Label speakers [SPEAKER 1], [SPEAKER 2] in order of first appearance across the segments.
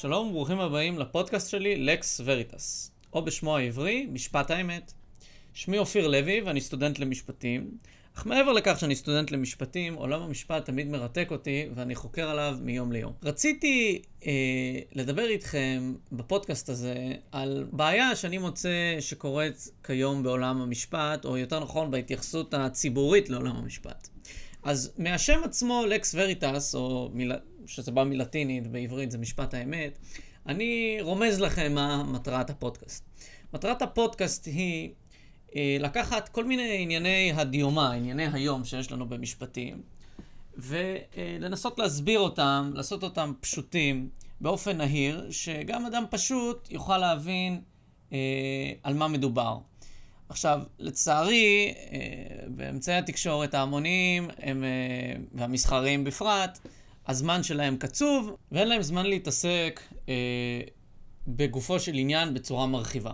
[SPEAKER 1] שלום וברוכים הבאים לפודקאסט שלי, Lex Veritas, או בשמו העברי, משפט האמת. שמי אופיר לוי ואני סטודנט למשפטים, אך מעבר לכך שאני סטודנט למשפטים, עולם המשפט תמיד מרתק אותי ואני חוקר עליו מיום ליום. רציתי אה, לדבר איתכם בפודקאסט הזה על בעיה שאני מוצא שקורית כיום בעולם המשפט, או יותר נכון בהתייחסות הציבורית לעולם המשפט. אז מהשם עצמו, Lex Veritas, או מילה, שזה בא מלטינית, בעברית זה משפט האמת, אני רומז לכם מה מטרת הפודקאסט. מטרת הפודקאסט היא אה, לקחת כל מיני ענייני הדיומה, ענייני היום שיש לנו במשפטים, ולנסות להסביר אותם, לעשות אותם פשוטים, באופן נהיר, שגם אדם פשוט יוכל להבין אה, על מה מדובר. עכשיו, לצערי, אה, באמצעי התקשורת ההמוניים הם, אה, והמסחריים בפרט, הזמן שלהם קצוב, ואין להם זמן להתעסק אה, בגופו של עניין בצורה מרחיבה.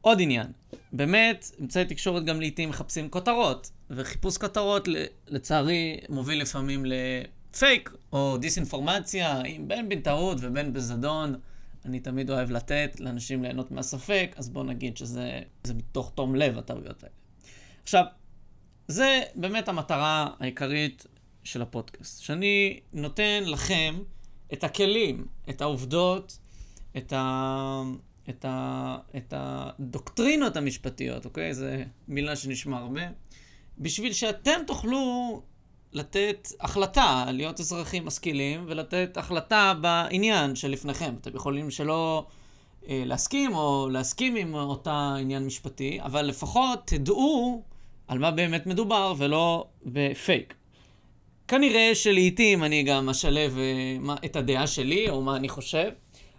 [SPEAKER 1] עוד עניין, באמת, אמצעי תקשורת גם לעיתים מחפשים כותרות, וחיפוש כותרות לצערי מוביל לפעמים לפייק או דיסאינפורמציה, בין בטעות ובין בזדון. אני תמיד אוהב לתת לאנשים ליהנות מהספק, אז בואו נגיד שזה מתוך תום לב הטעויות האלה. עכשיו, זה באמת המטרה העיקרית של הפודקאסט, שאני נותן לכם את הכלים, את העובדות, את, ה... את, ה... את הדוקטרינות המשפטיות, אוקיי? זו מילה שנשמע הרבה. בשביל שאתם תוכלו לתת החלטה, להיות אזרחים משכילים, ולתת החלטה בעניין שלפניכם. אתם יכולים שלא אה, להסכים או להסכים עם אותה עניין משפטי, אבל לפחות תדעו על מה באמת מדובר ולא בפייק. כנראה שלעיתים אני גם אשלב אה, את הדעה שלי, או מה אני חושב,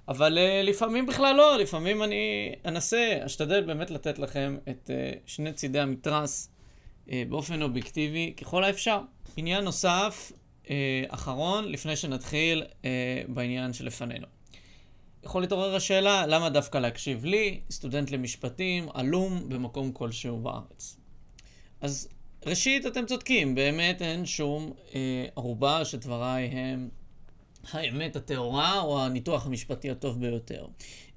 [SPEAKER 1] אבל אה, לפעמים בכלל לא, לפעמים אני אנסה, אשתדל באמת לתת לכם את אה, שני צידי המתרס באופן אובייקטיבי ככל האפשר. עניין נוסף, אחרון, לפני שנתחיל בעניין שלפנינו. יכול להתעורר השאלה, למה דווקא להקשיב לי, סטודנט למשפטים, עלום במקום כלשהו בארץ? אז ראשית, אתם צודקים, באמת אין שום אה, ערובה שדבריי הם האמת הטהורה או הניתוח המשפטי הטוב ביותר.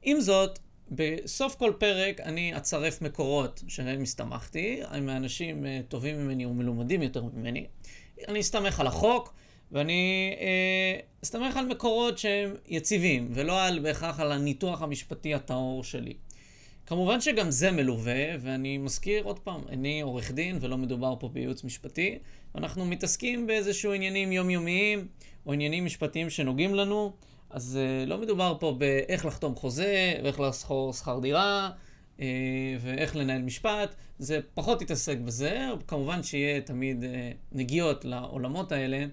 [SPEAKER 1] עם זאת, בסוף כל פרק אני אצרף מקורות שעליהם הסתמכתי, הם אנשים אה, טובים ממני ומלומדים יותר ממני. אני אסתמך על החוק, ואני אה, אסתמך על מקורות שהם יציבים, ולא על, בהכרח על הניתוח המשפטי הטהור שלי. כמובן שגם זה מלווה, ואני מזכיר עוד פעם, אני עורך דין ולא מדובר פה בייעוץ משפטי, ואנחנו מתעסקים באיזשהו עניינים יומיומיים או עניינים משפטיים שנוגעים לנו, אז uh, לא מדובר פה באיך לחתום חוזה, ואיך לסחור שכר דירה, uh, ואיך לנהל משפט, זה פחות יתעסק בזה, כמובן שיהיה תמיד uh, נגיעות לעולמות האלה,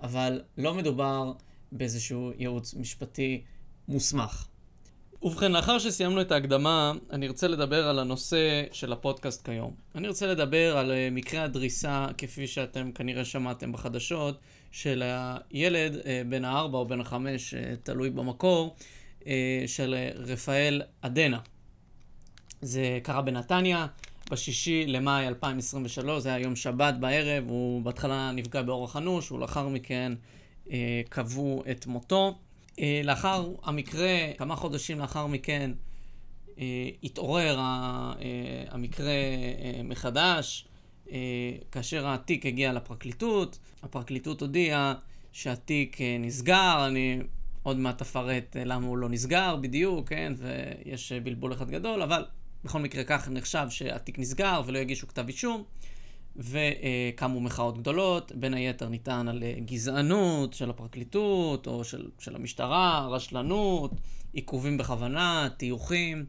[SPEAKER 1] אבל לא מדובר באיזשהו ייעוץ משפטי מוסמך. ובכן, לאחר שסיימנו את ההקדמה, אני ארצה לדבר על הנושא של הפודקאסט כיום. אני רוצה לדבר על אה, מקרה הדריסה, כפי שאתם כנראה שמעתם בחדשות, של הילד אה, בן הארבע או בן החמש, אה, תלוי במקור, של רפאל עדנה. זה קרה בנתניה, בשישי למאי 2023, זה היה יום שבת בערב, הוא בהתחלה נפגע באורח אנוש, ולאחר מכן קבעו את מותו. אה, לאחר המקרה, כמה חודשים לאחר מכן, אה, התעורר אה, המקרה מחדש, כאשר התיק הגיע לפרקליטות, הפרקליטות הודיעה שהתיק נסגר, אני עוד מעט אפרט למה הוא לא נסגר בדיוק, כן, ויש בלבול אחד גדול, אבל בכל מקרה כך נחשב שהתיק נסגר ולא יגישו כתב אישום. וקמו מחאות גדולות, בין היתר נטען על אה, גזענות של הפרקליטות או של, של המשטרה, רשלנות, עיכובים בכוונה, טיוחים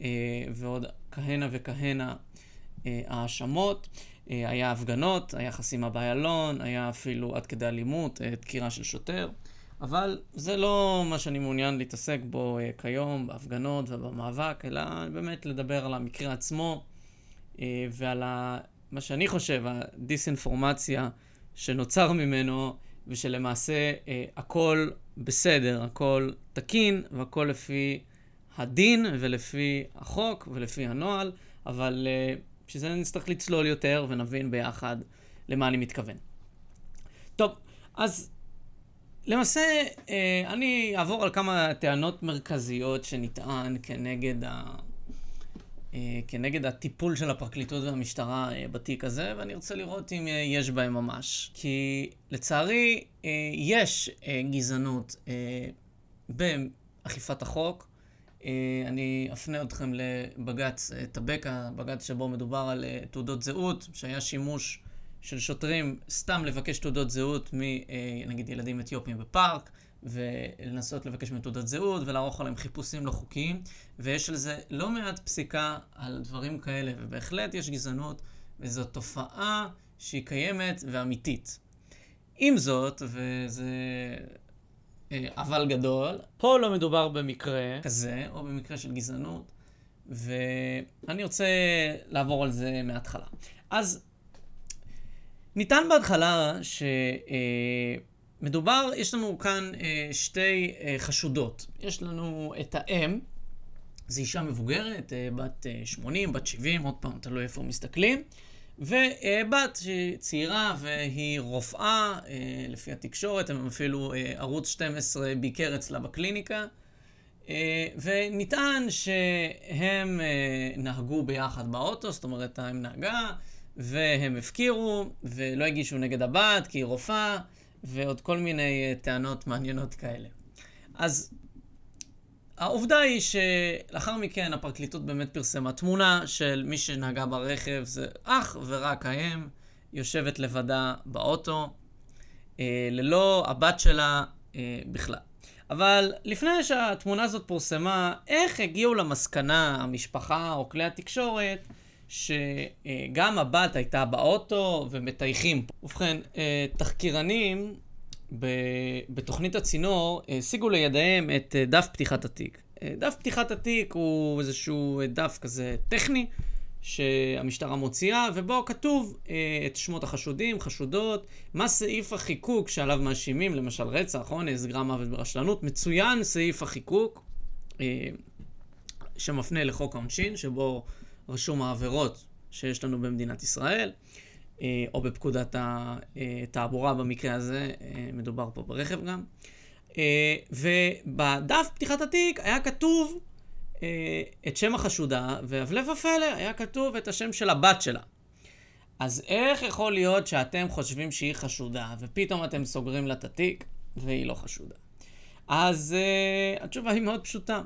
[SPEAKER 1] אה, ועוד כהנה וכהנה אה, האשמות. היה הפגנות, היה חסימה באיילון, היה אפילו עד כדי אלימות, דקירה של שוטר. אבל זה לא מה שאני מעוניין להתעסק בו כיום, בהפגנות ובמאבק, אלא באמת לדבר על המקרה עצמו ועל ה... מה שאני חושב, הדיסאינפורמציה שנוצר ממנו, ושלמעשה אה, הכל בסדר, הכל תקין, והכל לפי הדין, ולפי החוק, ולפי הנוהל, אבל אה, בשביל זה נצטרך לצלול יותר ונבין ביחד למה אני מתכוון. טוב, אז למעשה, אה, אני אעבור על כמה טענות מרכזיות שנטען כנגד, ה... אה, כנגד הטיפול של הפרקליטות והמשטרה אה, בתיק הזה, ואני רוצה לראות אם יש בהם ממש. כי לצערי, יש גזענות באכיפת החוק. אני אפנה אתכם לבג"ץ טבקה, בג"ץ שבו מדובר על תעודות זהות, שהיה שימוש של שוטרים סתם לבקש תעודות זהות מנגיד ילדים אתיופים בפארק, ולנסות לבקש מהם תעודות זהות ולערוך עליהם חיפושים לא חוקיים, ויש על זה לא מעט פסיקה על דברים כאלה, ובהחלט יש גזענות, וזו תופעה שהיא קיימת ואמיתית. עם זאת, וזה אה, אבל גדול, פה לא מדובר במקרה כזה, או במקרה של גזענות, ואני רוצה לעבור על זה מההתחלה. אז נטען בהתחלה שמדובר, יש לנו כאן אה, שתי אה, חשודות. יש לנו את האם, זו אישה מבוגרת, אה, בת 80, בת 70, עוד פעם, תלוי איפה מסתכלים, ובת צעירה והיא רופאה, לפי התקשורת, הם אפילו ערוץ 12 ביקר אצלה בקליניקה. ונטען שהם נהגו ביחד באוטו, זאת אומרת, הם נהגה, והם הפקירו, ולא הגישו נגד הבת, כי היא רופאה, ועוד כל מיני אה, טענות מעניינות כאלה. אז העובדה היא שלאחר מכן הפרקליטות באמת פרסמה תמונה של מי שנהגה ברכב, זה אך ורק האם, יושבת לבדה באוטו, אה, ללא הבת שלה אה, בכלל. אבל לפני שהתמונה הזאת פורסמה, איך הגיעו למסקנה המשפחה או כלי התקשורת שגם הבת הייתה באוטו ומטייחים. ובכן, אה, תחקירנים בתוכנית הצינור השיגו לידיהם את אה, דף פתיחת התיק. אה, דף פתיחת התיק הוא איזשהו דף כזה טכני שהמשטרה מוציאה, ובו כתוב את שמות החשודים, חשודות, מה סעיף החיקוק שעליו מאשימים, למשל רצח, אונס, גרם מוות ברשלנות, מצוין סעיף החיקוק שמפנה לחוק העונשין, שבו רשום העבירות שיש לנו במדינת ישראל, אה, או בפקודת התעבורה במקרה הזה, אה, מדובר פה ברכב גם. אה, ובדף פתיחת התיק היה כתוב את שם החשודה, והפלא ופלא, היה כתוב את השם של הבת שלה. אז איך יכול להיות שאתם חושבים שהיא חשודה, ופתאום אתם סוגרים לה את התיק, והיא לא חשודה? אז uh, התשובה היא מאוד פשוטה.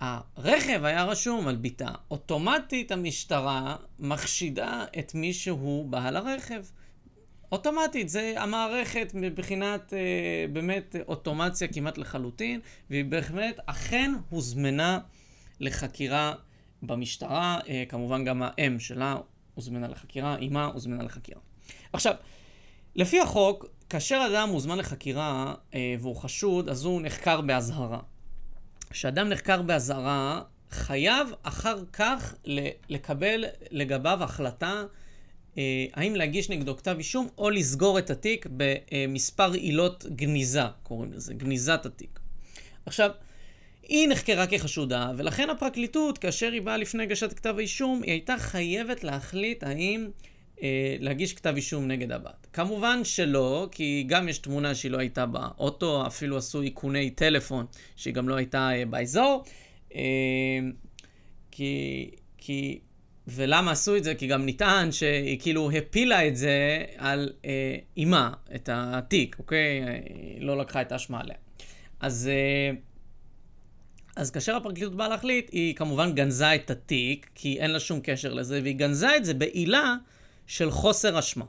[SPEAKER 1] הרכב היה רשום על ביתה. אוטומטית המשטרה מחשידה את מי שהוא בעל הרכב. אוטומטית, זה המערכת מבחינת אה, באמת אוטומציה כמעט לחלוטין, והיא בהחלט אכן הוזמנה לחקירה במשטרה, אה, כמובן גם האם שלה הוזמנה לחקירה, אמה הוזמנה לחקירה. עכשיו, לפי החוק, כאשר אדם מוזמן לחקירה אה, והוא חשוד, אז הוא נחקר באזהרה. כשאדם נחקר באזהרה, חייב אחר כך לקבל לגביו החלטה אה, האם להגיש נגדו כתב אישום או לסגור את התיק במספר עילות גניזה, קוראים לזה, גניזת התיק. עכשיו, היא נחקרה כחשודה, ולכן הפרקליטות, כאשר היא באה לפני הגשת כתב האישום, היא הייתה חייבת להחליט האם להגיש כתב אישום נגד הבת. כמובן שלא, כי גם יש תמונה שהיא לא הייתה באוטו, אפילו עשו איכוני טלפון שהיא גם לא הייתה אה, באזור. אה, כי, כי, ולמה עשו את זה? כי גם נטען שהיא כאילו הפילה את זה על אה, אימה, את התיק, אוקיי? היא לא לקחה את האשמה עליה. אז... אה, אז כאשר הפרקליטות באה להחליט, היא כמובן גנזה את התיק, כי אין לה שום קשר לזה, והיא גנזה את זה בעילה של חוסר אשמה.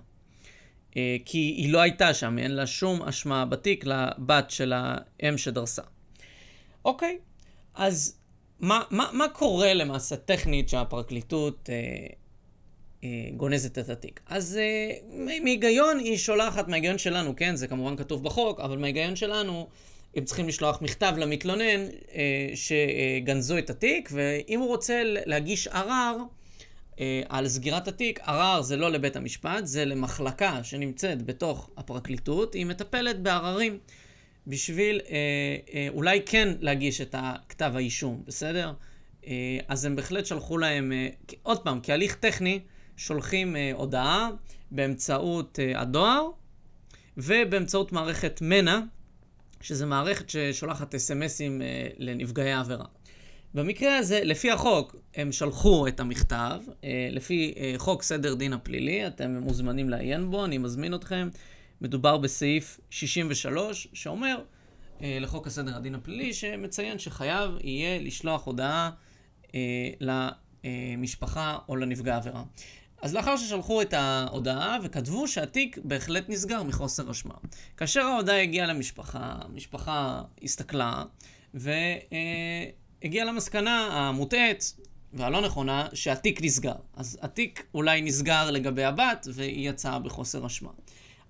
[SPEAKER 1] אה, כי היא לא הייתה שם, אין לה שום אשמה בתיק לבת של האם שדרסה. אוקיי, אז מה, מה, מה קורה למעשה טכנית שהפרקליטות אה, אה, גונזת את התיק? אז אה, מהיגיון היא שולחת, מההיגיון שלנו, כן, זה כמובן כתוב בחוק, אבל מההיגיון שלנו, הם צריכים לשלוח מכתב למתלונן אה, שגנזו את התיק, ואם הוא רוצה להגיש ערר, על סגירת התיק, ערר זה לא לבית המשפט, זה למחלקה שנמצאת בתוך הפרקליטות, היא מטפלת בעררים בשביל אה, אה, אולי כן להגיש את הכתב האישום, בסדר? אה, אז הם בהחלט שלחו להם, אה, עוד פעם, כהליך טכני, שולחים אה, הודעה באמצעות אה, הדואר ובאמצעות מערכת מנע, שזה מערכת ששולחת אס.אם.אסים אה, לנפגעי העבירה. במקרה הזה, לפי החוק, הם שלחו את המכתב, אה, לפי אה, חוק סדר דין הפלילי, אתם מוזמנים לעיין בו, אני מזמין אתכם. מדובר בסעיף 63, שאומר אה, לחוק הסדר הדין הפלילי, שמציין שחייב יהיה לשלוח הודעה למשפחה או לנפגע עבירה. אז לאחר ששלחו את ההודעה וכתבו שהתיק בהחלט נסגר מחוסר אשמה. כאשר ההודעה הגיעה למשפחה, המשפחה הסתכלה והגיעה למסקנה המוטעית והלא נכונה שהתיק נסגר. אז התיק אולי נסגר לגבי הבת והיא יצאה בחוסר אשמה.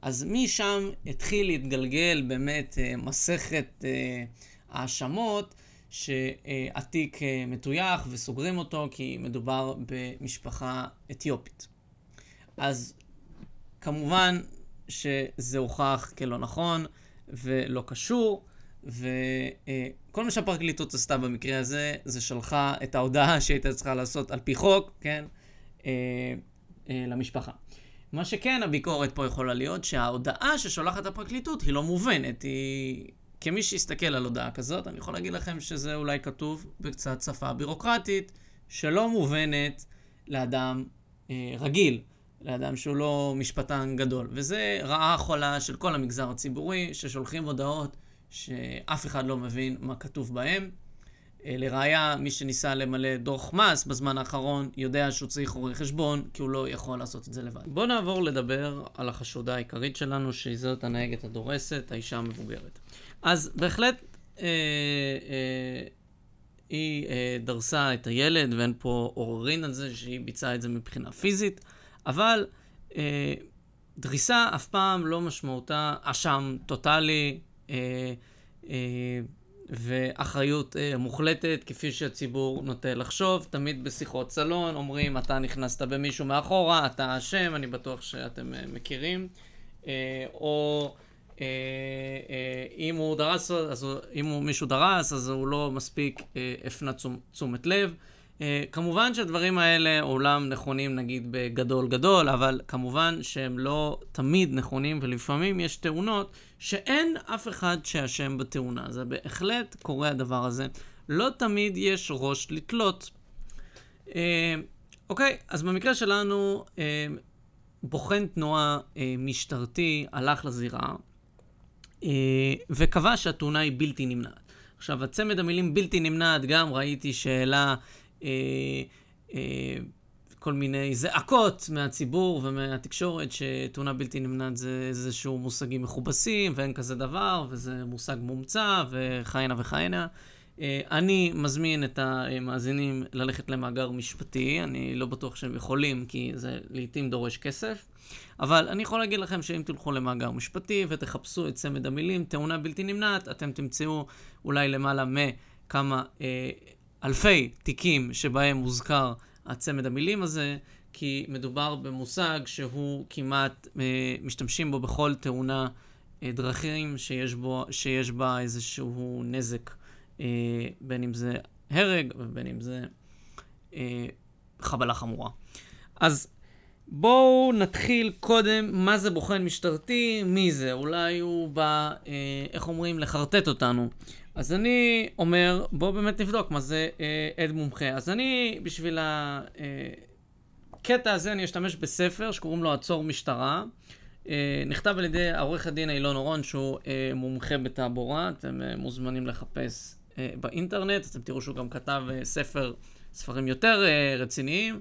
[SPEAKER 1] אז משם התחיל להתגלגל באמת אה, מסכת אה, האשמות שהתיק אה, מטויח וסוגרים אותו כי מדובר במשפחה אתיופית. אז כמובן שזה הוכח כלא נכון ולא קשור, וכל מה שהפרקליטות עשתה במקרה הזה, זה שלחה את ההודעה שהייתה צריכה לעשות על פי חוק, כן, למשפחה. מה שכן, הביקורת פה יכולה להיות שההודעה ששולחת הפרקליטות היא לא מובנת, היא... כמי שיסתכל על הודעה כזאת, אני יכול להגיד לכם שזה אולי כתוב בקצת שפה בירוקרטית, שלא מובנת לאדם אה, רגיל, לאדם שהוא לא משפטן גדול. וזה רעה חולה של כל המגזר הציבורי, ששולחים הודעות שאף אחד לא מבין מה כתוב בהן. אה, לראיה, מי שניסה למלא דוח מס בזמן האחרון יודע שהוא צריך רואה חשבון, כי הוא לא יכול לעשות את זה לבד. בואו נעבור לדבר על החשודה העיקרית שלנו, שהיא זאת הנהגת הדורסת, האישה המבוגרת. אז בהחלט אה, אה, היא אה, דרסה את הילד, ואין פה עוררין על זה שהיא ביצעה את זה מבחינה פיזית, אבל אה, דריסה אף פעם לא משמעותה אשם טוטאלי. אה, אה, ואחריות אה, מוחלטת, כפי שהציבור נוטה לחשוב. תמיד בשיחות סלון אומרים, אתה נכנסת במישהו מאחורה, אתה אשם, אני בטוח שאתם מכירים. או אם הוא דרס, אז אם הוא מישהו דרס, אז הוא לא מספיק הפנה תשומ, תשומת לב. כמובן שהדברים האלה עולם נכונים נגיד בגדול גדול, אבל כמובן שהם לא תמיד נכונים, ולפעמים יש תאונות שאין אף אחד שאשם בתאונה. זה בהחלט קורה הדבר הזה. לא תמיד יש ראש לתלות. Uh, אוקיי, אז במקרה שלנו, uh, בוחן תנועה uh, משטרתי הלך לזירה uh, וקבע שהתאונה היא בלתי נמנעת. עכשיו, הצמד המילים בלתי נמנעת, גם ראיתי שאלה אה, אה, כל מיני זעקות מהציבור ומהתקשורת שתאונה בלתי נמנעת זה איזשהו מושגים מכובסים ואין כזה דבר וזה מושג מומצא וכהנה וכהנה. אה, אני מזמין את המאזינים ללכת למאגר משפטי, אני לא בטוח שהם יכולים כי זה לעיתים דורש כסף, אבל אני יכול להגיד לכם שאם תלכו למאגר משפטי ותחפשו את צמד המילים תאונה בלתי נמנעת, אתם תמצאו אולי למעלה מכמה אה, אלפי תיקים שבהם מוזכר הצמד המילים הזה, כי מדובר במושג שהוא כמעט, אה, משתמשים בו בכל תאונה אה, דרכים שיש, בו, שיש בה איזשהו נזק, אה, בין אם זה הרג ובין אם זה אה, חבלה חמורה. אז בואו נתחיל קודם, מה זה בוחן משטרתי, מי זה, אולי הוא בא, אה, איך אומרים, לחרטט אותנו. אז אני אומר, בואו באמת נבדוק מה זה אה, עד מומחה. אז אני, בשביל הקטע אה, הזה, אני אשתמש בספר שקוראים לו עצור משטרה. אה, נכתב על ידי עורך הדין אילון אורון, שהוא אה, מומחה בתעבורה. אתם אה, מוזמנים לחפש אה, באינטרנט. אתם תראו שהוא גם כתב אה, ספר, ספרים יותר אה, רציניים,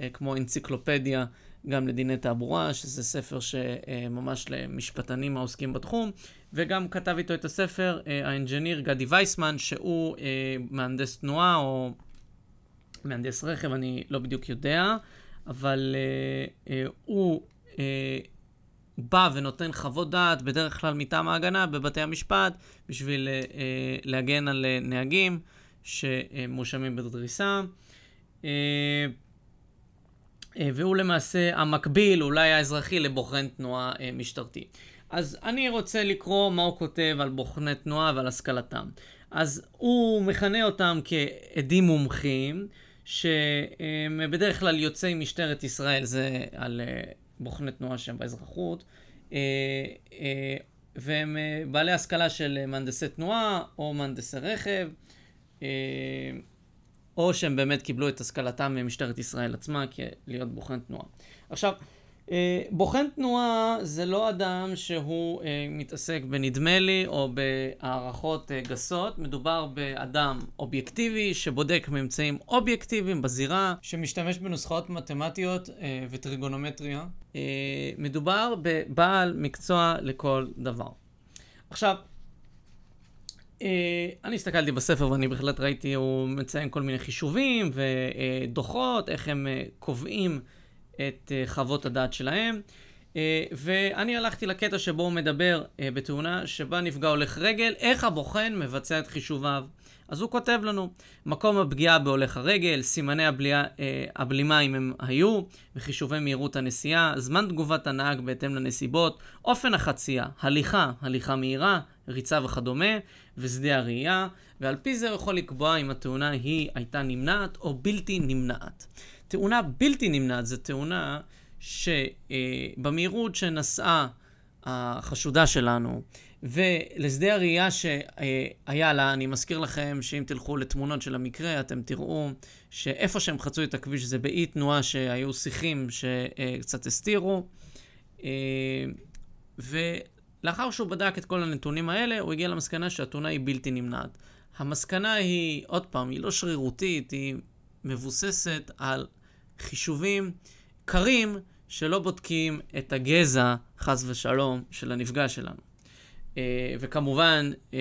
[SPEAKER 1] אה, כמו אנציקלופדיה. גם לדיני תעבורה, שזה ספר שממש למשפטנים העוסקים בתחום, וגם כתב איתו את הספר אה, האנג'יניר גדי וייסמן, שהוא אה, מהנדס תנועה או מהנדס רכב, אני לא בדיוק יודע, אבל אה, הוא בא ונותן חוות דעת, בדרך כלל מטעם ההגנה, בבתי המשפט, בשביל להגן על נהגים שמואשמים בדריסה. אה, והוא למעשה המקביל, אולי האזרחי, לבוחן תנועה אה, משטרתי. אז אני רוצה לקרוא מה הוא כותב על בוחני תנועה ועל השכלתם. אז הוא מכנה אותם כעדים מומחים, שהם בדרך כלל יוצאי משטרת ישראל, זה על אה, בוחני תנועה שהם באזרחות, והם אה, בעלי השכלה של מהנדסי תנועה או מהנדסי רכב, אה, או שהם באמת קיבלו את השכלתם ממשטרת ישראל עצמה כלהיות בוחן תנועה. עכשיו, אה, בוחן תנועה זה לא אדם שהוא אה, מתעסק בנדמה לי או בהערכות אה, גסות, מדובר באדם אובייקטיבי שבודק ממצאים אובייקטיביים בזירה, שמשתמש בנוסחאות מתמטיות וטריגונומטריה. מדובר בבעל מקצוע לכל דבר. עכשיו, אני הסתכלתי בספר ואני בהחלט ראיתי, הוא מציין כל מיני חישובים ודוחות, איך הם קובעים את uh, חוות הדעת שלהם. ואני הלכתי לקטע שבו הוא מדבר בתאונה שבה נפגע הולך רגל, איך הבוחן מבצע את חישוביו. אז הוא כותב לנו, מקום הפגיעה בהולך הרגל, סימני הבליעה, אה, הבלימה אם הם היו, וחישובי מהירות הנסיעה, זמן תגובת הנהג בהתאם לנסיבות, אופן החצייה, הליכה, הליכה מהירה, ריצה וכדומה, ושדה הראייה, ועל פי זה הוא יכול לקבוע אם התאונה היא הייתה נמנעת או בלתי נמנעת. תאונה בלתי נמנעת זו תאונה שבמהירות שנסעה החשודה שלנו ולשדה הראייה שהיה לה, אני מזכיר לכם שאם תלכו לתמונות של המקרה, אתם תראו שאיפה שהם חצו את הכביש זה באי תנועה שהיו שיחים שקצת הסתירו. ולאחר שהוא בדק את כל הנתונים האלה, הוא הגיע למסקנה שהתאונה היא בלתי נמנעת. המסקנה היא, עוד פעם, היא לא שרירותית, היא מבוססת על חישובים קרים שלא בודקים את הגזע, חס ושלום, של הנפגע שלנו. Uh, וכמובן uh,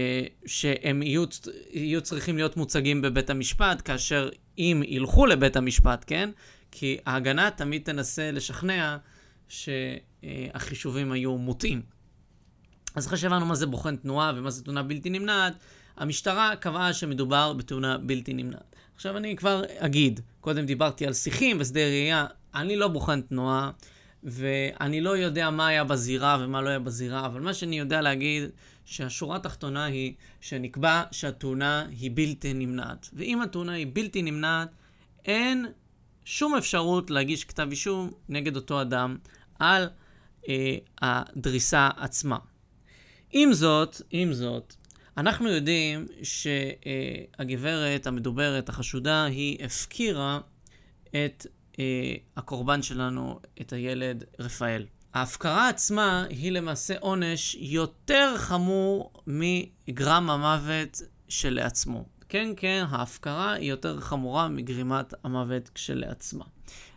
[SPEAKER 1] שהם יהיו, יהיו צריכים להיות מוצגים בבית המשפט, כאשר אם ילכו לבית המשפט, כן? כי ההגנה תמיד תנסה לשכנע שהחישובים היו מוטעים. אז אחרי שהבנו מה זה בוחן תנועה ומה זה תאונה בלתי נמנעת, המשטרה קבעה שמדובר בתאונה בלתי נמנעת. עכשיו אני כבר אגיד, קודם דיברתי על שיחים ושדה ראייה, אני לא בוחן תנועה, ואני לא יודע מה היה בזירה ומה לא היה בזירה, אבל מה שאני יודע להגיד, שהשורה התחתונה היא שנקבע שהתאונה היא בלתי נמנעת. ואם התאונה היא בלתי נמנעת, אין שום אפשרות להגיש כתב אישום נגד אותו אדם על אה, הדריסה עצמה. עם זאת, עם זאת, אנחנו יודעים שהגברת המדוברת, החשודה, היא הפקירה את אה, הקורבן שלנו, את הילד רפאל. ההפקרה עצמה היא למעשה עונש יותר חמור מגרם המוות שלעצמו. כן, כן, ההפקרה היא יותר חמורה מגרימת המוות כשלעצמה.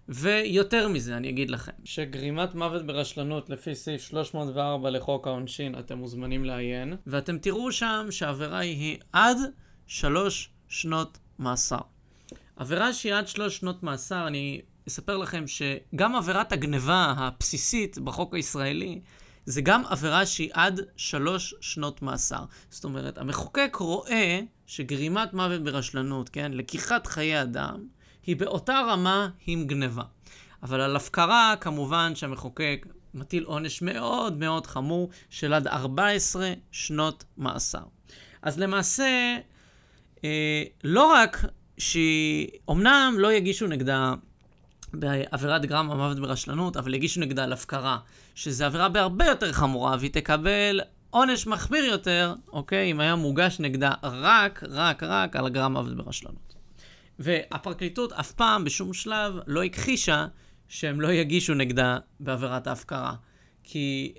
[SPEAKER 1] ויותר מזה, אני אגיד לכם, שגרימת מוות ברשלנות לפי סעיף 304 לחוק העונשין, אתם מוזמנים לעיין, ואתם תראו שם שהעבירה היא עד שלוש שנות מאסר. עבירה שהיא עד שלוש שנות מאסר, אני אספר לכם שגם עבירת הגניבה הבסיסית בחוק הישראלי, זה גם עבירה שהיא עד שלוש שנות מאסר. זאת אומרת, המחוקק רואה שגרימת מוות ברשלנות, כן, לקיחת חיי אדם, היא באותה רמה עם גניבה. אבל על הפקרה, כמובן שהמחוקק מטיל עונש מאוד מאוד חמור של עד 14 שנות מאסר. אז למעשה, אה, לא רק שהיא, אמנם לא יגישו נגדה בעבירת גרם המוות ברשלנות, אבל יגישו נגדה על הפקרה, שזו עבירה בהרבה יותר חמורה, והיא תקבל עונש מחמיר יותר, אוקיי, אם היה מוגש נגדה רק, רק, רק על גרם מוות ברשלנות. והפרקליטות אף פעם, בשום שלב, לא הכחישה שהם לא יגישו נגדה בעבירת ההפקרה. כי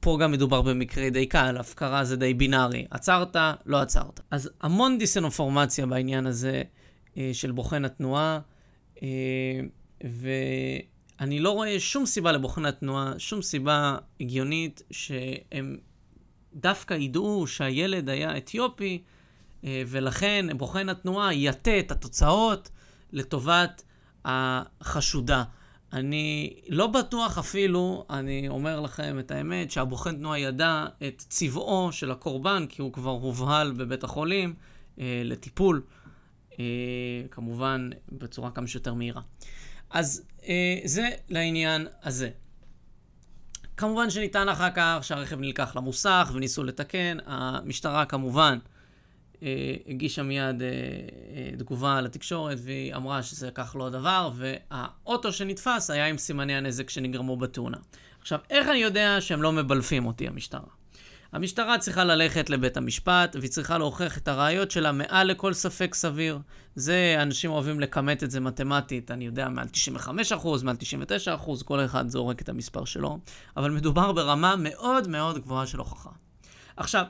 [SPEAKER 1] פה גם מדובר במקרה די קל, הפקרה זה די בינארי. עצרת, לא עצרת. אז המון דיסאינפורמציה בעניין הזה אה, של בוחן התנועה, אה, ואני לא רואה שום סיבה לבוחן התנועה, שום סיבה הגיונית שהם דווקא ידעו שהילד היה אתיופי. אה, ולכן בוחן התנועה יטה את התוצאות לטובת החשודה. אני לא בטוח אפילו, אני אומר לכם את האמת, שהבוחן תנועה ידע את צבעו של הקורבן, כי הוא כבר הובהל בבית החולים אה, לטיפול, אה, כמובן בצורה כמה שיותר מהירה. אז אה, זה לעניין הזה. כמובן שניתן אחר כך שהרכב נלקח למוסך וניסו לתקן. המשטרה כמובן הגישה מיד אה, אה, תגובה לתקשורת והיא אמרה שזה כך לא הדבר, והאוטו שנתפס היה עם סימני הנזק שנגרמו בתאונה. עכשיו, איך אני יודע שהם לא מבלפים אותי, המשטרה? המשטרה צריכה ללכת לבית המשפט, והיא צריכה להוכיח את הראיות שלה מעל לכל ספק סביר. זה, אנשים אוהבים לכמת את זה מתמטית, אני יודע, מעל 95%, מעל 99%, כל אחד זורק את המספר שלו, אבל מדובר ברמה מאוד מאוד גבוהה של הוכחה. עכשיו,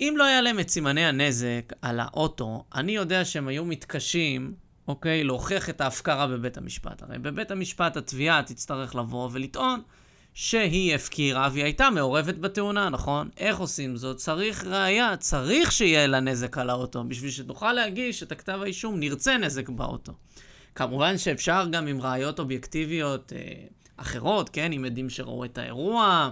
[SPEAKER 1] אם לא היה להם את סימני הנזק על האוטו, אני יודע שהם היו מתקשים, אוקיי, להוכיח את ההפקרה בבית המשפט. הרי בבית המשפט התביעה תצטרך לבוא ולטעון שהיא הפקירה והיא הייתה מעורבת בתאונה, נכון? איך עושים זאת? צריך ראייה, צריך שיהיה לה נזק על האוטו, בשביל שתוכל להגיש את הכתב האישום, נרצה נזק באוטו. כמובן שאפשר גם עם ראיות אובייקטיביות אה, אחרות, כן? עם עדים שראו את האירוע,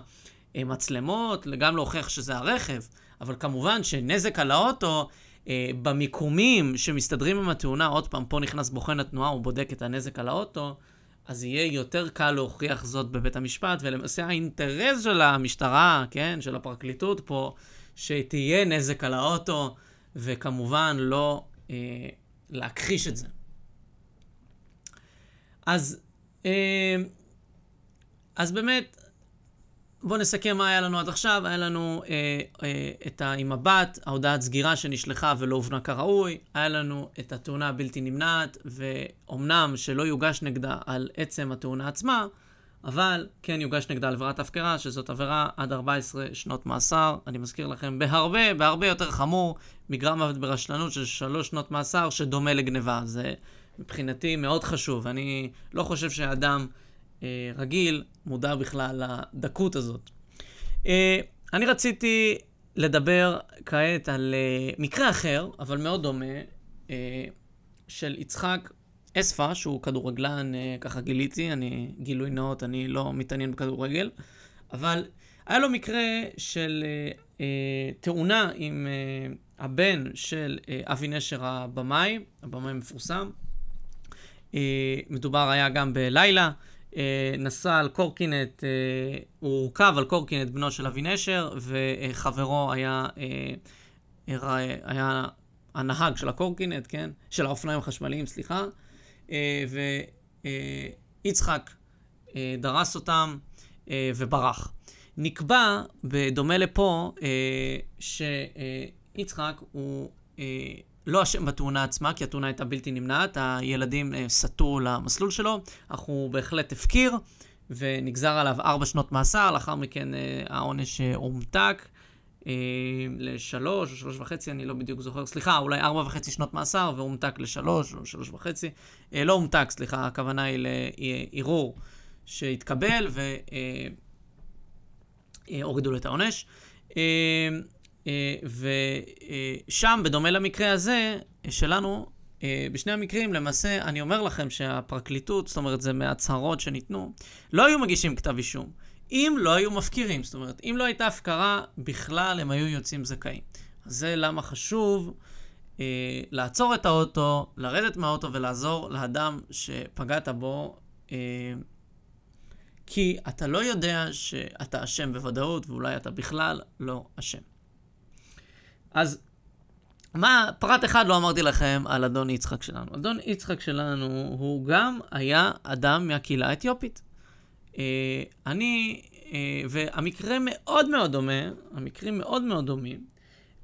[SPEAKER 1] אה, מצלמות, גם להוכיח שזה הרכב. אבל כמובן שנזק על האוטו, אה, במיקומים שמסתדרים עם התאונה, עוד פעם, פה נכנס בוחן התנועה, הוא בודק את הנזק על האוטו, אז יהיה יותר קל להוכיח זאת בבית המשפט, ולמעשה האינטרס של המשטרה, כן, של הפרקליטות פה, שתהיה נזק על האוטו, וכמובן לא אה, להכחיש את זה. אז, אה, אז באמת, בואו נסכם מה היה לנו עד עכשיו. היה לנו אה, אה, את ה, עם הבת, ההודעת סגירה שנשלחה ולא הובנה כראוי. היה לנו את התאונה הבלתי נמנעת, ואומנם שלא יוגש נגדה על עצם התאונה עצמה, אבל כן יוגש נגדה על עבירת הפקרה, שזאת עבירה עד 14 שנות מאסר. אני מזכיר לכם, בהרבה, בהרבה יותר חמור מגרם מוות ברשלנות של 3 שנות מאסר, שדומה לגניבה. זה מבחינתי מאוד חשוב. אני לא חושב שאדם... אה, רגיל מודע בכלל לדקות הזאת. אה, אני רציתי לדבר כעת על אה, מקרה אחר, אבל מאוד דומה, אה, של יצחק אספה, שהוא כדורגלן, אה, ככה גיליתי, אני גילוי נאות, אני לא מתעניין בכדורגל, אבל היה לו מקרה של אה, אה, תאונה עם אה, הבן של אה, אבי נשר הבמאי, הבמאי המפורסם. אה, מדובר היה גם בלילה, נסע על קורקינט, אה, הוא הורכב על קורקינט בנו של אבי נשר, וחברו היה, אה, היה הנהג של הקורקינט, כן? של האופניים החשמליים, סליחה. ויצחק דרס אותם וברח. נקבע, בדומה לפה, שיצחק הוא לא אשם בתאונה עצמה, כי התאונה הייתה בלתי נמנעת, הילדים אה, סטו למסלול שלו, אך הוא בהחלט הפקיר, ונגזר עליו ארבע שנות מאסר, לאחר מכן אה, העונש אה, הומתק. לשלוש או שלוש וחצי, אני לא בדיוק זוכר, סליחה, אולי ארבע וחצי שנות מאסר, והומתק לשלוש או שלוש וחצי. לא הומתק, סליחה, הכוונה היא לערעור שהתקבל, והורידו לו את העונש. אה, ושם, בדומה למקרה הזה שלנו, אה, בשני המקרים, למעשה, אני אומר לכם שהפרקליטות, זאת אומרת, זה מהצהרות שניתנו, לא היו מגישים כתב אישום. אם לא היו מפקירים, זאת אומרת, אם לא הייתה הפקרה, בכלל הם היו יוצאים זכאים. אז זה למה חשוב אה, לעצור את האוטו, לרדת מהאוטו ולעזור לאדם שפגעת בו, אה, כי אתה לא יודע שאתה אשם בוודאות, ואולי אתה בכלל לא אשם. אז מה, פרט אחד לא אמרתי לכם על אדון יצחק שלנו. אדון יצחק שלנו הוא גם היה אדם מהקהילה האתיופית. אה, אני, אה, והמקרה מאוד מאוד דומה, המקרים מאוד מאוד דומים,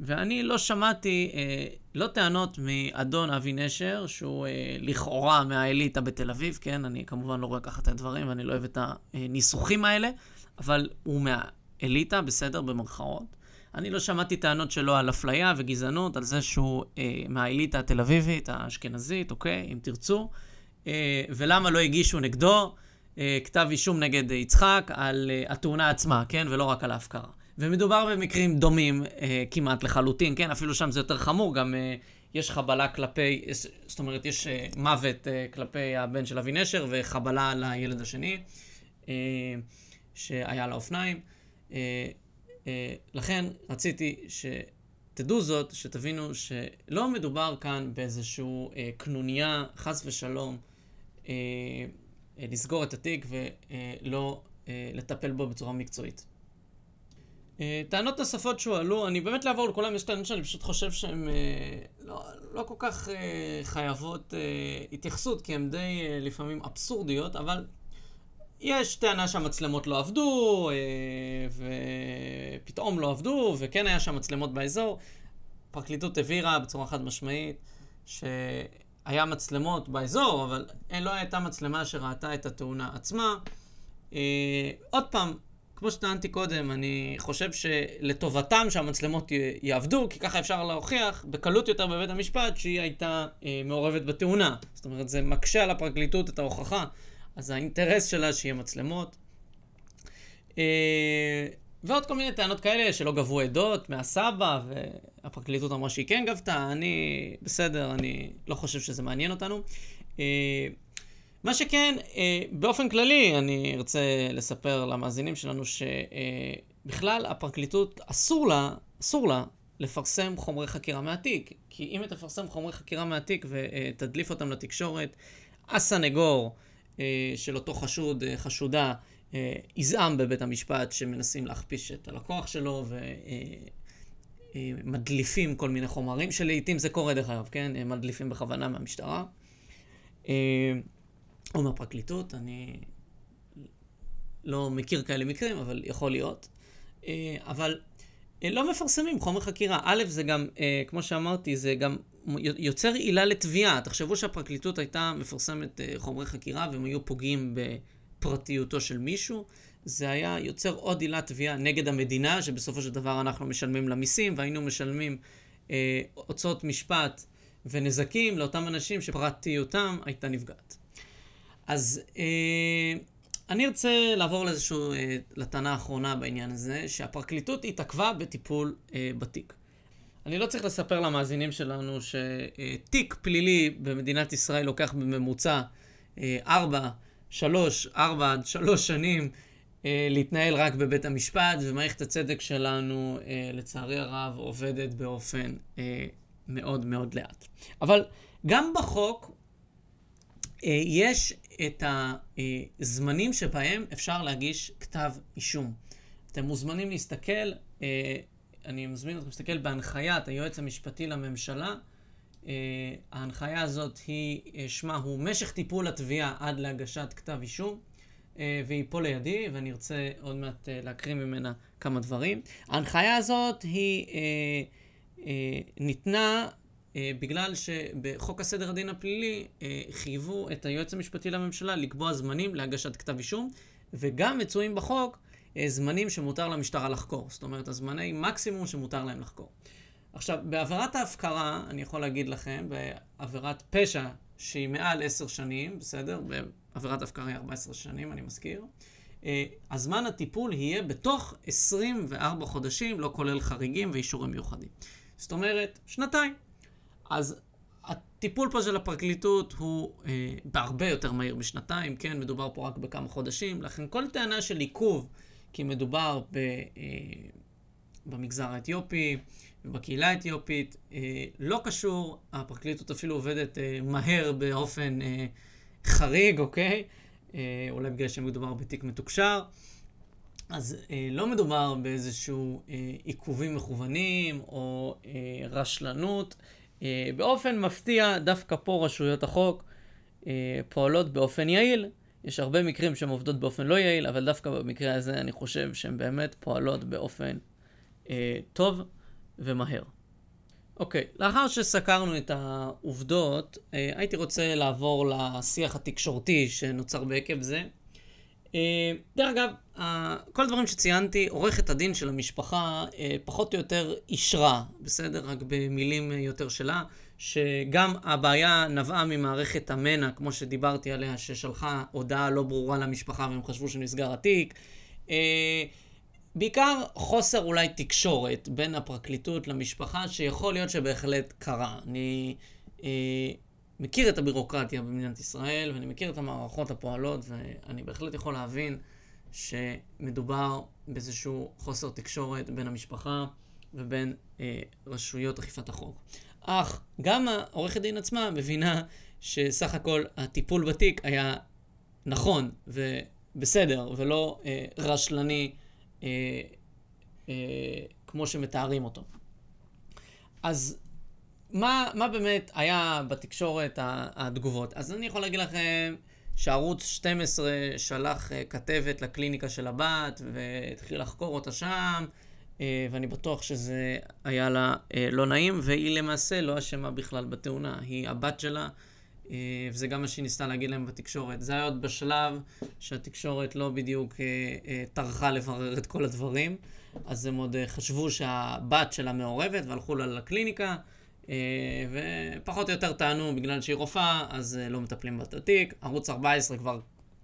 [SPEAKER 1] ואני לא שמעתי, אה, לא טענות מאדון אבי נשר, שהוא אה, לכאורה מהאליטה בתל אביב, כן? אני כמובן לא רואה ככה את הדברים, ואני לא אוהב את הניסוחים האלה, אבל הוא מהאליטה, בסדר, במרכאות. אני לא שמעתי טענות שלו על אפליה וגזענות, על זה שהוא אה, מהאליטה התל אביבית, האשכנזית, אוקיי, אם תרצו, אה, ולמה לא הגישו נגדו אה, כתב אישום נגד יצחק על אה, התאונה עצמה, כן, ולא רק על ההפקרה. ומדובר במקרים דומים אה, כמעט לחלוטין, כן, אפילו שם זה יותר חמור, גם אה, יש חבלה כלפי, זאת אומרת, יש אה, מוות אה, כלפי הבן של אבי נשר וחבלה לילד השני, אה, שהיה לאופניים. אה, אה, לכן רציתי שתדעו זאת, שתבינו שלא מדובר כאן באיזושהי אה, קנוניה, חס ושלום, אה, לסגור את התיק ולא לטפל בו בצורה מקצועית. טענות נוספות שהועלו, אני באמת לעבור לכולם, יש טענות שאני פשוט חושב שהן לא, לא כל כך חייבות התייחסות, כי הן די לפעמים אבסורדיות, אבל יש טענה שהמצלמות לא עבדו, אה, ופתאום לא עבדו, וכן היה שם מצלמות באזור. הפרקליטות הבהירה בצורה חד משמעית שהיה מצלמות באזור, אבל לא הייתה מצלמה שראתה את התאונה עצמה. אה, עוד פעם, כמו שטענתי קודם, אני חושב שלטובתם שהמצלמות יעבדו, כי ככה אפשר להוכיח בקלות יותר בבית המשפט שהיא הייתה אה, מעורבת בתאונה. זאת אומרת, זה מקשה על הפרקליטות את ההוכחה, אז האינטרס שלה שיהיה מצלמות. אה, ועוד כל מיני טענות כאלה שלא גבו עדות מהסבא, והפרקליטות אמרה שהיא כן גבתה, אני בסדר, אני לא חושב שזה מעניין אותנו. אה, מה שכן, אה, באופן כללי, אני ארצה לספר למאזינים שלנו שבכלל הפרקליטות אסור לה, אסור לה לפרסם חומרי חקירה מהתיק. כי אם היא תפרסם חומרי חקירה מהתיק ותדליף אותם לתקשורת, הסנגור של אותו חשוד, חשודה, יזעם בבית המשפט שמנסים להכפיש את הלקוח שלו ומדליפים כל מיני חומרים, שלעיתים זה קורה דרך אגב, כן? מדליפים בכוונה מהמשטרה. או מהפרקליטות, אני לא מכיר כאלה מקרים, אבל יכול להיות. אה, אבל אה, לא מפרסמים חומר חקירה. א', זה גם, אה, כמו שאמרתי, זה גם יוצר עילה לתביעה. תחשבו שהפרקליטות הייתה מפרסמת חומרי חקירה והם היו פוגעים בפרטיותו של מישהו. זה היה יוצר עוד עילת תביעה נגד המדינה, שבסופו של דבר אנחנו משלמים לה מיסים, והיינו משלמים אה, הוצאות משפט ונזקים לאותם אנשים שפרטיותם הייתה נפגעת. אז אה, אני ארצה לעבור לאיזשהו, אה, לטענה האחרונה בעניין הזה, שהפרקליטות התעכבה בטיפול אה, בתיק. אני לא צריך לספר למאזינים שלנו שתיק פלילי במדינת ישראל לוקח בממוצע אה, 4, 3, 4 עד 3 שנים אה, להתנהל רק בבית המשפט, ומערכת הצדק שלנו, אה, לצערי הרב, עובדת באופן אה, מאוד מאוד לאט. אבל גם בחוק יש את הזמנים שבהם אפשר להגיש כתב אישום. אתם מוזמנים להסתכל, אני מזמין אתכם להסתכל בהנחיית היועץ המשפטי לממשלה. אה, ההנחיה הזאת היא, אה, שמה הוא משך טיפול התביעה עד להגשת כתב אישום, והיא פה לידי, ואני ארצה עוד מעט להקריא ממנה כמה דברים. ההנחיה הזאת היא ניתנה אה, בגלל שבחוק הסדר הדין הפלילי אה, חייבו את היועץ המשפטי לממשלה לקבוע זמנים להגשת כתב אישום, וגם מצויים בחוק אה, זמנים שמותר למשטרה לחקור. זאת אומרת, הזמני מקסימום שמותר להם לחקור. עכשיו, בעבירת ההפקרה, אני יכול להגיד לכם, בעבירת פשע שהיא מעל עשר שנים, בסדר? בעבירת הפקרה היא 14 שנים, אני מזכיר. הזמן הטיפול יהיה בתוך 24 חודשים, לא כולל חריגים ואישורים מיוחדים. זאת אומרת, שנתיים. אז הטיפול פה של הפרקליטות הוא אה, בהרבה יותר מהיר משנתיים, כן? מדובר פה רק בכמה חודשים, לכן כל טענה של עיכוב, כי מדובר ב, אה, במגזר האתיופי ובקהילה האתיופית, אה, לא קשור, הפרקליטות אפילו עובדת אה, מהר באופן חריג, אוקיי? אולי בגלל שמדובר בתיק מתוקשר. אז אה, לא מדובר באיזשהו אה, עיכובים מכוונים או אה, רשלנות, אה, באופן מפתיע, דווקא פה רשויות החוק אה, פועלות באופן יעיל. יש הרבה מקרים שהן עובדות באופן לא יעיל, אבל דווקא במקרה הזה אני חושב שהן באמת פועלות באופן אה, טוב ומהר. אוקיי, לאחר שסקרנו את העובדות, אה, הייתי רוצה לעבור לשיח התקשורתי שנוצר בעקב זה. אה, דרך אגב, כל הדברים שציינתי, עורכת הדין של המשפחה אה, פחות או יותר אישרה, בסדר? רק במילים יותר שלה, שגם הבעיה נבעה ממערכת המנע, כמו שדיברתי עליה, ששלחה הודעה לא ברורה למשפחה והם חשבו שנסגר התיק. אה, בעיקר חוסר אולי תקשורת בין הפרקליטות למשפחה, שיכול להיות שבהחלט קרה. אני מכיר את הבירוקרטיה במדינת ישראל, ואני מכיר את המערכות הפועלות, ואני בהחלט יכול להבין שמדובר באיזשהו חוסר תקשורת בין המשפחה ובין אה, רשויות אכיפת החוק. אך גם העורכת דין עצמה מבינה שסך הכל הטיפול בתיק היה נכון ובסדר, ולא אה, רשלני אה, אה, כמו שמתארים אותו. אז מה, מה באמת היה בתקשורת התגובות? אז אני יכול להגיד לכם שערוץ 12 שלח uh, כתבת לקליניקה של הבת והתחיל לחקור אותה שם, ואני בטוח שזה היה לה uh, לא נעים, והיא למעשה לא אשמה בכלל בתאונה, היא הבת שלה. uh, וזה גם מה שהיא ניסתה להגיד להם בתקשורת. זה היה עוד בשלב שהתקשורת לא בדיוק טרחה לברר את כל הדברים, אז הם עוד חשבו שהבת שלה מעורבת והלכו לה לקליניקה. אה, ופחות או יותר טענו, בגלל שהיא רופאה, אז אה, לא מטפלים בתיק. ערוץ 14 כבר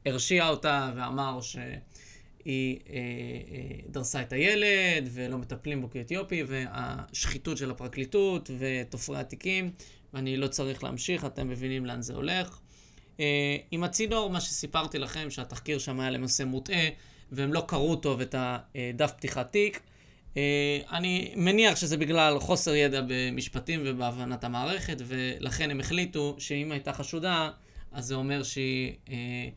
[SPEAKER 1] הרשיע אותה ואמר שהיא אה, דרסה את הילד ולא מטפלים בו כאתיופי, והשחיתות של הפרקליטות ותופרי התיקים, ואני לא צריך להמשיך, אתם מבינים לאן זה הולך. עם הצינור, מה שסיפרתי לכם, שהתחקיר שם היה למעשה מוטעה, והם לא קראו טוב את הדף פתיחת תיק. אה, אני מניח שזה בגלל חוסר ידע במשפטים ובהבנת המערכת, ולכן הם החליטו שאם הייתה חשודה, אז זה אומר שהיא אה,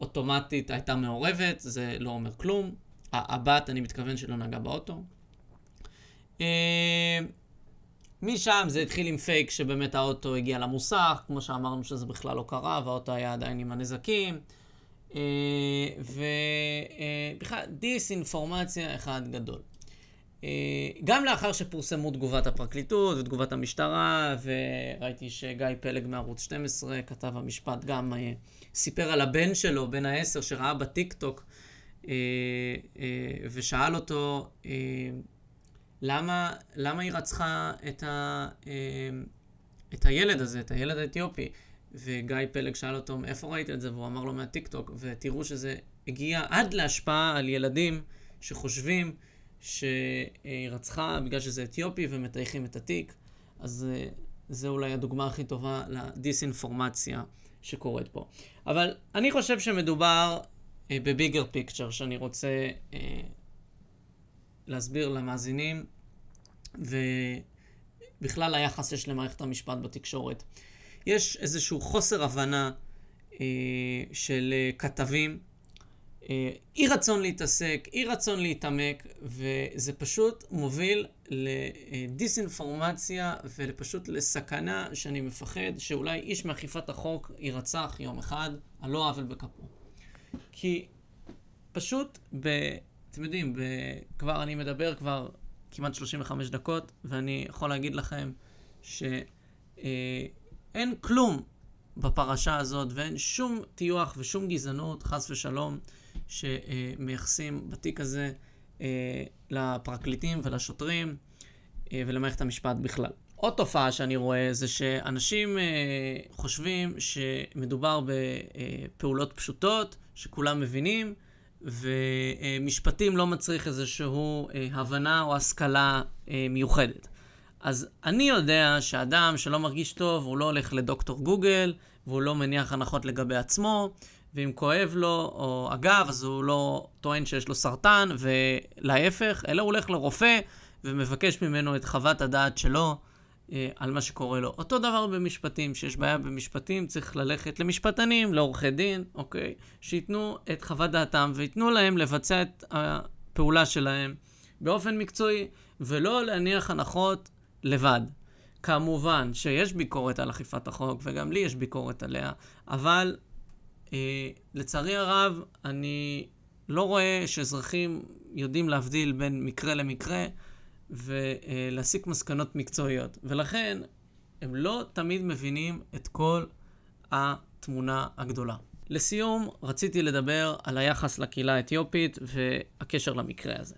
[SPEAKER 1] אוטומטית הייתה מעורבת, זה לא אומר כלום. הבת, אני מתכוון שלא נגע באוטו. אה, משם זה התחיל עם פייק שבאמת האוטו הגיע למוסך, כמו שאמרנו שזה בכלל לא קרה, והאוטו היה עדיין עם הנזקים. אה, ובכלל, דיסאינפורמציה אחד גדול. אה, גם לאחר שפורסמו תגובת הפרקליטות ותגובת המשטרה, וראיתי שגיא פלג מערוץ 12, כתב המשפט, גם אה, סיפר על הבן שלו, בן העשר, שראה בטיקטוק, אה, ושאל אותו, למה, למה היא רצחה את, ה, את הילד הזה, את הילד האתיופי? וגיא פלג שאל אותו, איפה ראית את זה? והוא אמר לו מהטיקטוק, ותראו שזה הגיע עד להשפעה על ילדים שחושבים שהיא רצחה בגלל שזה אתיופי ומטייחים את התיק, אז אה, זה אולי הדוגמה הכי טובה לדיסאינפורמציה שקורית פה. אבל אני חושב שמדובר אה, בביגר פיקצ'ר שאני רוצה אה, להסביר למאזינים, ובכלל היחס יש למערכת המשפט בתקשורת. יש איזשהו חוסר הבנה של כתבים אי רצון להתעסק, אי רצון להתעמק, וזה פשוט מוביל לדיסאינפורמציה ולפשוט לסכנה שאני מפחד שאולי איש מאכיפת החוק יירצח יום אחד על לא עוול בכפו. כי פשוט, ב, אתם יודעים, ב, כבר אני מדבר כבר כמעט 35 דקות, ואני יכול להגיד לכם שאין אה, כלום בפרשה הזאת, ואין שום טיוח ושום גזענות, חס ושלום. שמייחסים בתיק הזה אה, לפרקליטים ולשוטרים אה, ולמערכת המשפט בכלל. עוד תופעה שאני רואה זה שאנשים אה, חושבים שמדובר בפעולות פשוטות, שכולם מבינים, ומשפטים לא מצריך איזושהי הבנה או השכלה מיוחדת. אז אני יודע שאדם שלא מרגיש טוב, הוא לא הולך לדוקטור גוגל, והוא לא מניח הנחות לגבי עצמו, ואם כואב לו, או אגב, אז הוא לא טוען שיש לו סרטן, ולהפך, אלא הוא הולך לרופא ומבקש ממנו את חוות הדעת שלו אה, על מה שקורה לו. אותו דבר במשפטים, שיש בעיה במשפטים, צריך ללכת למשפטנים, לעורכי דין, אוקיי? שייתנו את חוות דעתם וייתנו להם לבצע את הפעולה שלהם באופן מקצועי, ולא להניח הנחות לבד. כמובן שיש ביקורת על אכיפת החוק, וגם לי יש ביקורת עליה, אבל לצערי הרב, אני לא רואה שאזרחים יודעים להבדיל בין מקרה למקרה ולהסיק מסקנות מקצועיות. ולכן, הם לא תמיד מבינים את כל התמונה הגדולה. לסיום, רציתי לדבר על היחס לקהילה האתיופית והקשר למקרה הזה.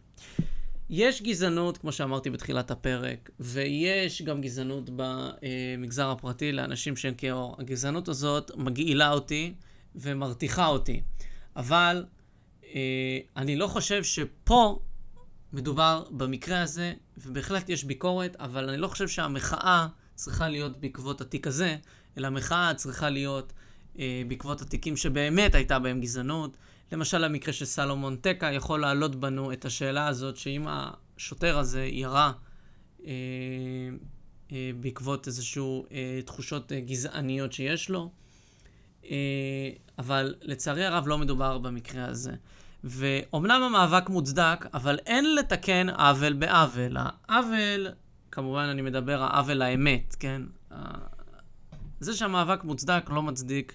[SPEAKER 1] יש גזענות, כמו שאמרתי בתחילת הפרק, ויש גם גזענות במגזר הפרטי לאנשים שהם כאור. הגזענות הזאת מגעילה אותי, ומרתיחה אותי. אבל אה, אני לא חושב שפה מדובר במקרה הזה, ובהחלט יש ביקורת, אבל אני לא חושב שהמחאה צריכה להיות בעקבות התיק הזה, אלא המחאה צריכה להיות אה, בעקבות התיקים שבאמת הייתה בהם גזענות. למשל, המקרה של סלומון טקה יכול להעלות בנו את השאלה הזאת, שאם השוטר הזה ירה אה, אה, בעקבות איזשהו אה, תחושות גזעניות שיש לו, אבל לצערי הרב לא מדובר במקרה הזה. ואומנם המאבק מוצדק, אבל אין לתקן עוול בעוול. העוול, כמובן אני מדבר העוול האמת, כן? זה שהמאבק מוצדק לא מצדיק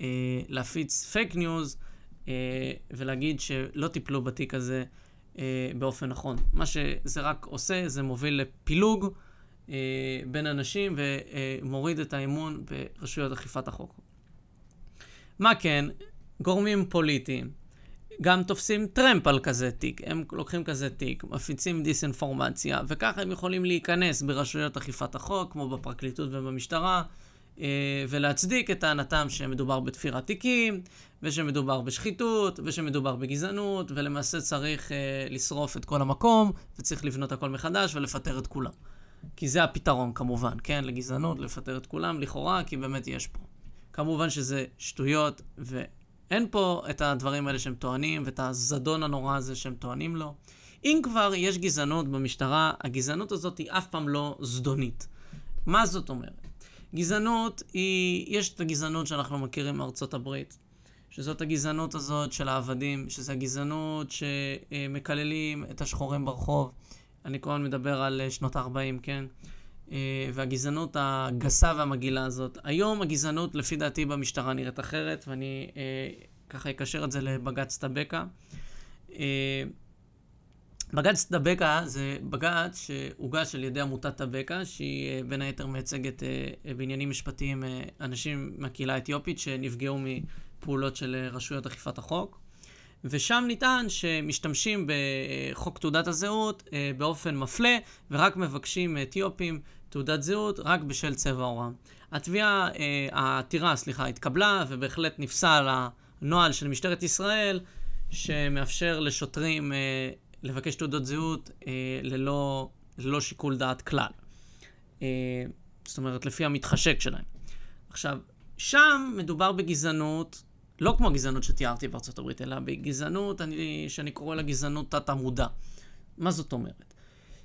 [SPEAKER 1] אה, להפיץ פייק ניוז אה, ולהגיד שלא טיפלו בתיק הזה אה, באופן נכון. מה שזה רק עושה, זה מוביל לפילוג אה, בין אנשים ומוריד את האמון ברשויות אכיפת החוק. מה כן, גורמים פוליטיים גם תופסים טרמפ על כזה תיק. הם לוקחים כזה תיק, מפיצים דיסאינפורמציה, וככה הם יכולים להיכנס ברשויות אכיפת החוק, כמו בפרקליטות ובמשטרה, אה, ולהצדיק את טענתם שמדובר בתפירת תיקים, ושמדובר בשחיתות, ושמדובר בגזענות, ולמעשה צריך אה, לשרוף את כל המקום, וצריך לבנות הכל מחדש ולפטר את כולם. כי זה הפתרון כמובן, כן? לגזענות, לפטר את כולם, לכאורה, כי באמת יש פה. כמובן שזה שטויות, ואין פה את הדברים האלה שהם טוענים, ואת הזדון הנורא הזה שהם טוענים לו. אם כבר יש גזענות במשטרה, הגזענות הזאת היא אף פעם לא זדונית. מה זאת אומרת? גזענות היא, יש את הגזענות שאנחנו מכירים מארצות הברית, שזאת הגזענות הזאת של העבדים, שזו הגזענות שמקללים את השחורים ברחוב. אני כמובן מדבר על שנות ה-40, כן? והגזענות הגסה והמגעילה הזאת. היום הגזענות, לפי דעתי, במשטרה נראית אחרת, ואני אה, ככה אקשר את זה לבג"ץ טבקה. אה, בג"ץ טבקה זה בג"ץ שהוגש על ידי עמותת טבקה, שהיא אה, בין היתר מייצגת אה, בעניינים משפטיים אה, אנשים מהקהילה האתיופית שנפגעו מפעולות של רשויות אכיפת החוק. ושם נטען שמשתמשים בחוק תעודת הזהות באופן מפלה, ורק מבקשים מאתיופים תעודת זהות רק בשל צבע עורם. התביעה, העתירה, סליחה, התקבלה, ובהחלט נפסל הנוהל של משטרת ישראל, שמאפשר לשוטרים לבקש תעודות זהות אה, ללא, ללא שיקול דעת כלל. אה, זאת אומרת, לפי המתחשק שלהם. עכשיו, שם מדובר בגזענות, לא כמו הגזענות שתיארתי בארצות הברית, אלא בגזענות אני, שאני קורא לה גזענות תת-עמודה. מה זאת אומרת?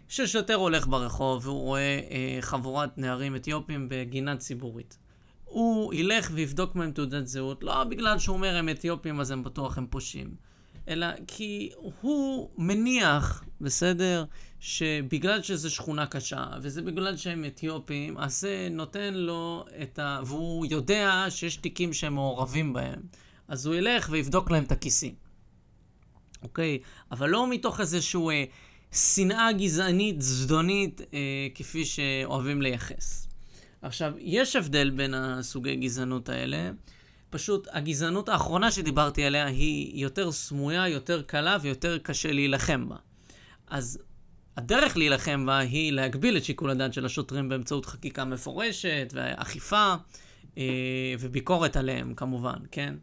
[SPEAKER 1] ששוטר הולך ברחוב והוא רואה אה, חבורת נערים אתיופים בגינה ציבורית. הוא ילך ויבדוק מהם תעודת זהות, לא בגלל שהוא אומר הם אתיופים אז הם בטוח הם פושעים. אלא כי הוא מניח, בסדר, שבגלל שזו שכונה קשה, וזה בגלל שהם אתיופים, אז זה נותן לו את ה... והוא יודע שיש תיקים שהם מעורבים בהם. אז הוא ילך ויבדוק להם את הכיסים. אוקיי? אבל לא מתוך איזשהו אה, שנאה גזענית, זדונית, אה, כפי שאוהבים לייחס. עכשיו, יש הבדל בין הסוגי גזענות האלה. פשוט הגזענות האחרונה שדיברתי עליה היא יותר סמויה, יותר קלה ויותר קשה להילחם בה. אז הדרך להילחם בה היא להגביל את שיקול הדעת של השוטרים באמצעות חקיקה מפורשת ואכיפה אה, וביקורת עליהם כמובן, כן?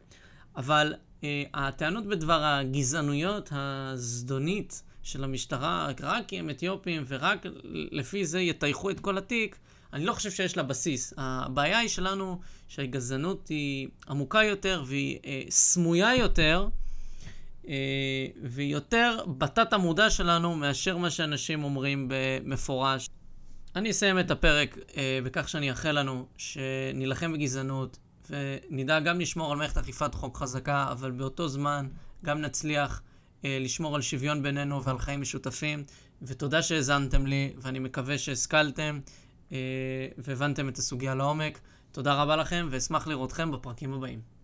[SPEAKER 1] אבל אה, הטענות בדבר הגזענויות הזדונית של המשטרה, רק כי הם אתיופים ורק לפי זה יטייחו את כל התיק, אני לא חושב שיש לה בסיס. הבעיה היא שלנו שהגזענות היא עמוקה יותר והיא אה, סמויה יותר, אה, והיא יותר בתת המודע שלנו מאשר מה שאנשים אומרים במפורש. אני אסיים את הפרק אה, בכך שאני אאחל לנו שנילחם בגזענות ונדע גם לשמור על מערכת אכיפת חוק חזקה, אבל באותו זמן גם נצליח אה, לשמור על שוויון בינינו ועל חיים משותפים. ותודה שהאזנתם לי, ואני מקווה שהשכלתם. אה, והבנתם את הסוגיה לעומק. תודה רבה לכם, ואשמח לראותכם בפרקים הבאים.